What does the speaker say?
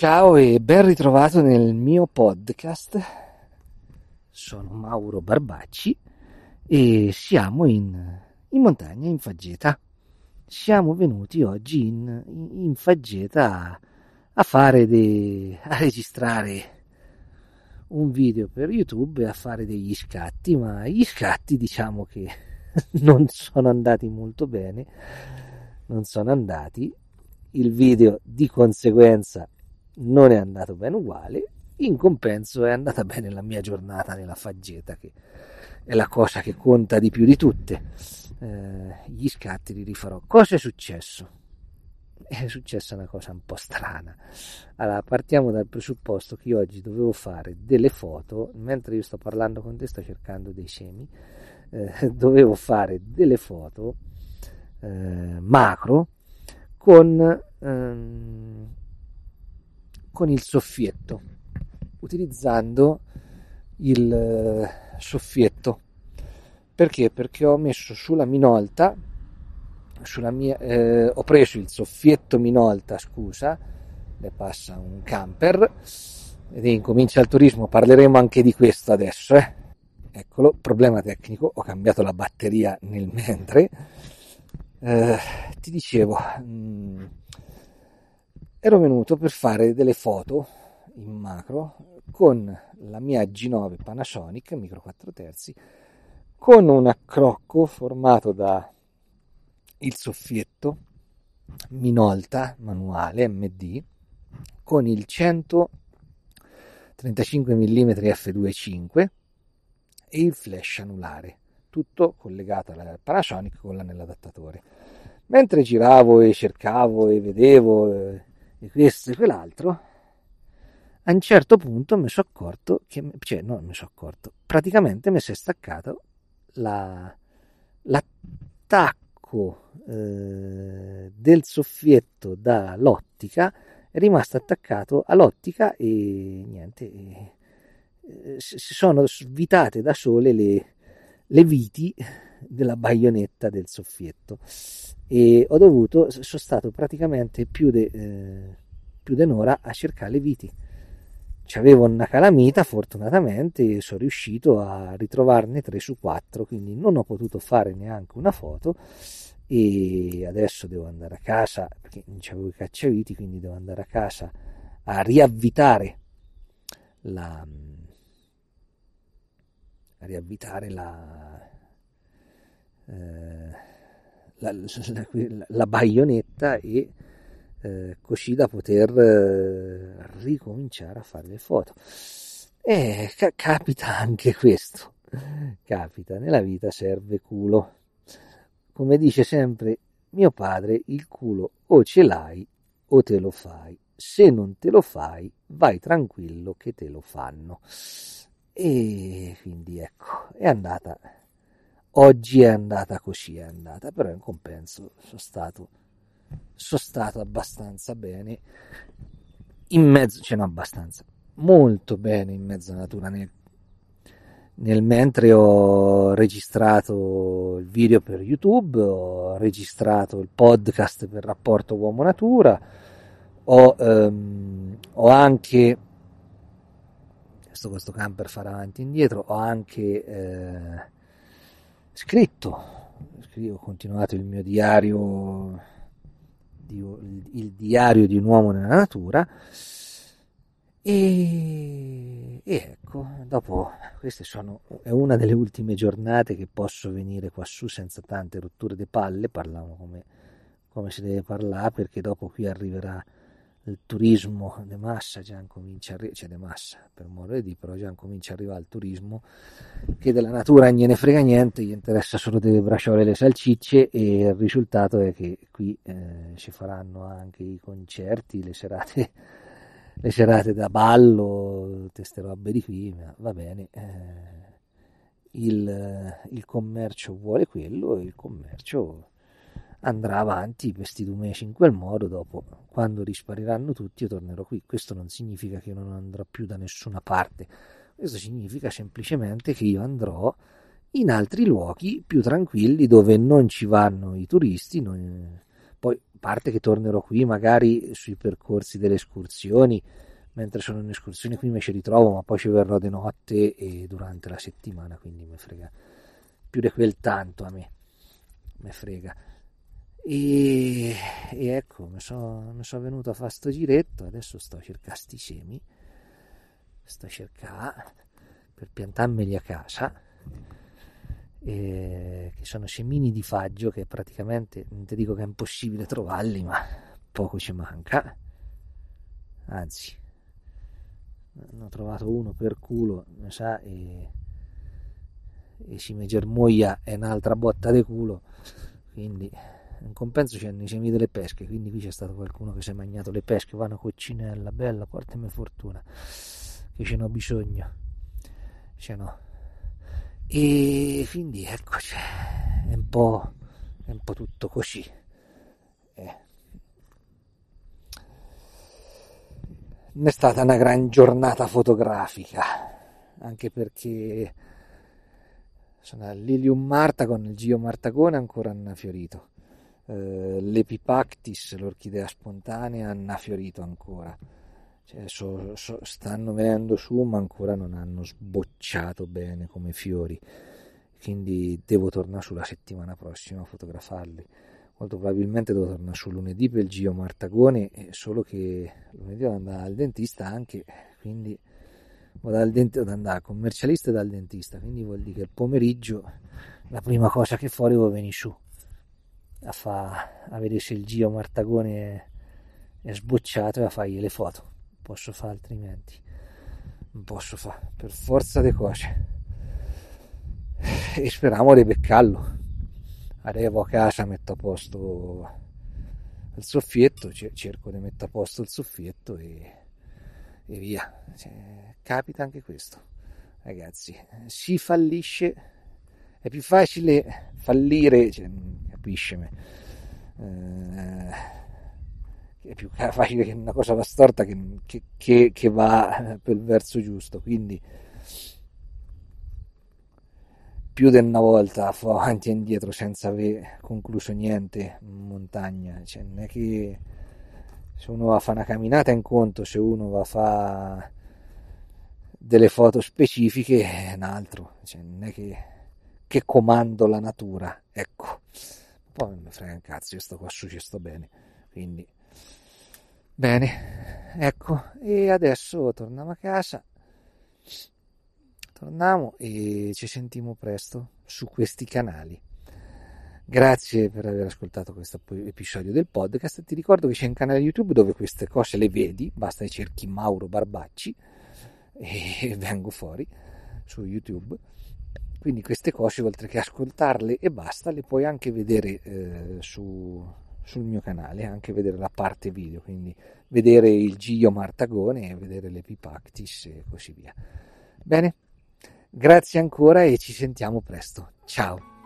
Ciao e ben ritrovato nel mio podcast. Sono Mauro Barbacci e siamo in, in montagna, in Faggeta. Siamo venuti oggi in, in Faggeta a, fare de, a registrare un video per YouTube e a fare degli scatti, ma gli scatti diciamo che non sono andati molto bene, non sono andati. Il video di conseguenza non è andato bene uguale, in compenso è andata bene la mia giornata nella faggeta, che è la cosa che conta di più di tutte. Eh, gli scatti li rifarò. Cosa è successo? È successa una cosa un po' strana. Allora, partiamo dal presupposto che io oggi dovevo fare delle foto, mentre io sto parlando con te sto cercando dei semi, eh, dovevo fare delle foto eh, macro con ehm, con il soffietto, utilizzando il eh, soffietto. Perché? Perché ho messo sulla minolta, sulla mia, eh, ho preso il soffietto minolta, scusa, ne passa un camper ed incomincia il turismo, parleremo anche di questo adesso, eh. Eccolo, problema tecnico, ho cambiato la batteria nel mentre. Eh, ti dicevo, mh, mm, ero venuto per fare delle foto in macro con la mia G9 Panasonic micro 4 terzi con un accrocco formato da il soffietto Minolta manuale MD con il 135 mm f2.5 e il flash anulare tutto collegato alla Panasonic con l'anello mentre giravo e cercavo e vedevo e questo e quell'altro, a un certo punto mi sono accorto che, cioè non mi sono accorto, praticamente mi si è staccato la, l'attacco eh, del soffietto dall'ottica, è rimasto attaccato all'ottica e niente, e, eh, si sono svitate da sole le, le viti della baionetta del soffietto e ho dovuto, sono stato praticamente più di eh, un'ora a cercare le viti. C'avevo una calamita, fortunatamente sono riuscito a ritrovarne 3 su 4, quindi non ho potuto fare neanche una foto e adesso devo andare a casa perché non c'avevo i cacciaviti, quindi devo andare a casa a riavvitare la a riavvitare la eh, la, la, baionetta e eh, così da poter eh, ricominciare a fare le foto. E ca- capita anche questo, capita, nella vita serve culo. Come dice sempre mio padre, il culo o ce l'hai o te lo fai. Se non te lo fai, vai tranquillo che te lo fanno. E quindi ecco, è andata oggi è andata così, è andata, però in compenso sono stato, sono stato abbastanza bene in mezzo, cioè non abbastanza, molto bene in mezzo alla natura. Nel, nel mentre ho registrato il video per YouTube, ho registrato il podcast per rapporto uomo-natura, ho, um, ho anche questo, questo camper farà avanti e indietro, ho anche eh, scritto, ho continuato il mio diario, il diario di un uomo nella natura. E, e ecco, dopo queste sono, è una delle ultime giornate che posso venire quassù senza tante rotture di palle, parliamo come, come si deve parlare perché dopo qui arriverà il turismo de massa già comincia a arrivare, cioè de massa per modo di però già comincia a arrivare il turismo che della natura non ne frega niente, gli interessa solo delle bracciole e le salcicce e il risultato è che qui eh, ci faranno anche i concerti, le serate, le serate da ballo, queste robe di qui, ma va bene. Eh, il, il commercio vuole quello e il commercio andrà avanti questi due mesi in quel modo, dopo quando rispariranno tutti io tornerò qui. Questo non significa che io non andrò più da nessuna parte, questo significa semplicemente che io andrò in altri luoghi più tranquilli dove non ci vanno i turisti, non, Poi, parte che tornerò qui magari sui percorsi delle escursioni, mentre sono in escursione qui mi ci ritrovo, ma poi ci verrò di notte e durante la settimana, quindi mi frega più di quel tanto a me, mi frega. E, e ecco, mi sono so venuto a fare sto giretto, adesso sto a cercare sti semi, sto a cercare per piantarmeli a casa, eh, che sono semini di faggio che praticamente, non ti dico che è impossibile trovarli, ma poco ci manca, anzi, ne ho trovato uno per culo, mi sa, e, e si mi germoglia è un'altra botta di culo, quindi in compenso c'è i semi delle pesche, quindi qui c'è stato qualcuno che si è mangiato le pesche, va una coccinella, bella, portami fortuna, che ce n'ho bisogno, ce n'ho. E quindi eccoci, è un po', è un po tutto così. Eh. È stata una gran giornata fotografica, anche perché sono Lilium Marta con il Gio Martagone ancora non ha fiorito eh, l'Epipactis, l'orchidea spontanea, hanno fiorito ancora. Cioè, so, so, stanno venendo su, ma ancora non hanno sbocciato bene come fiori. Quindi devo tornare sulla settimana prossima a fotografarli. Molto probabilmente devo tornare su lunedì per il Gio Martagone, solo che lunedì devo andare al dentista anche, quindi vado, dal dent- vado andare al commercialista e dal dentista, quindi vuol dire che il pomeriggio la prima cosa che fuori devo venire su a, fa, a vedere se il Gio Martagone è, è sbocciato e a fargli le foto. Posso fare altrimenti. Non posso fare, per forza di cose. E speriamo di beccarlo. Arrivo a casa, metto a posto il soffietto, cerco di mettere a posto il soffietto e, e via. Cioè, capita anche questo. Ragazzi, si fallisce, è più facile fallire, cioè, capiscimi. Eh, è più facile che una cosa va storta che, che, che, che va per il verso giusto, quindi più di una volta fa avanti e indietro senza aver concluso niente in montagna, cioè, non è che se uno va a fare una camminata in conto, se uno va a fare delle foto specifiche è un altro, cioè, non è che, che comando la natura, ecco poi non mi frega un cazzo, io sto qua su, ci sto bene, quindi bene, ecco, e adesso torniamo a casa, torniamo e ci sentiamo presto su questi canali. Grazie per aver ascoltato questo episodio del podcast. Ti ricordo che c'è un canale YouTube dove queste cose le vedi, basta che cerchi Mauro Barbacci e vengo fuori su YouTube quindi queste cose, oltre che ascoltarle e basta, le puoi anche vedere eh, su, sul mio canale, anche vedere la parte video, quindi vedere il Gio Martagone, vedere le Pipactis e così via. Bene, grazie ancora e ci sentiamo presto. Ciao!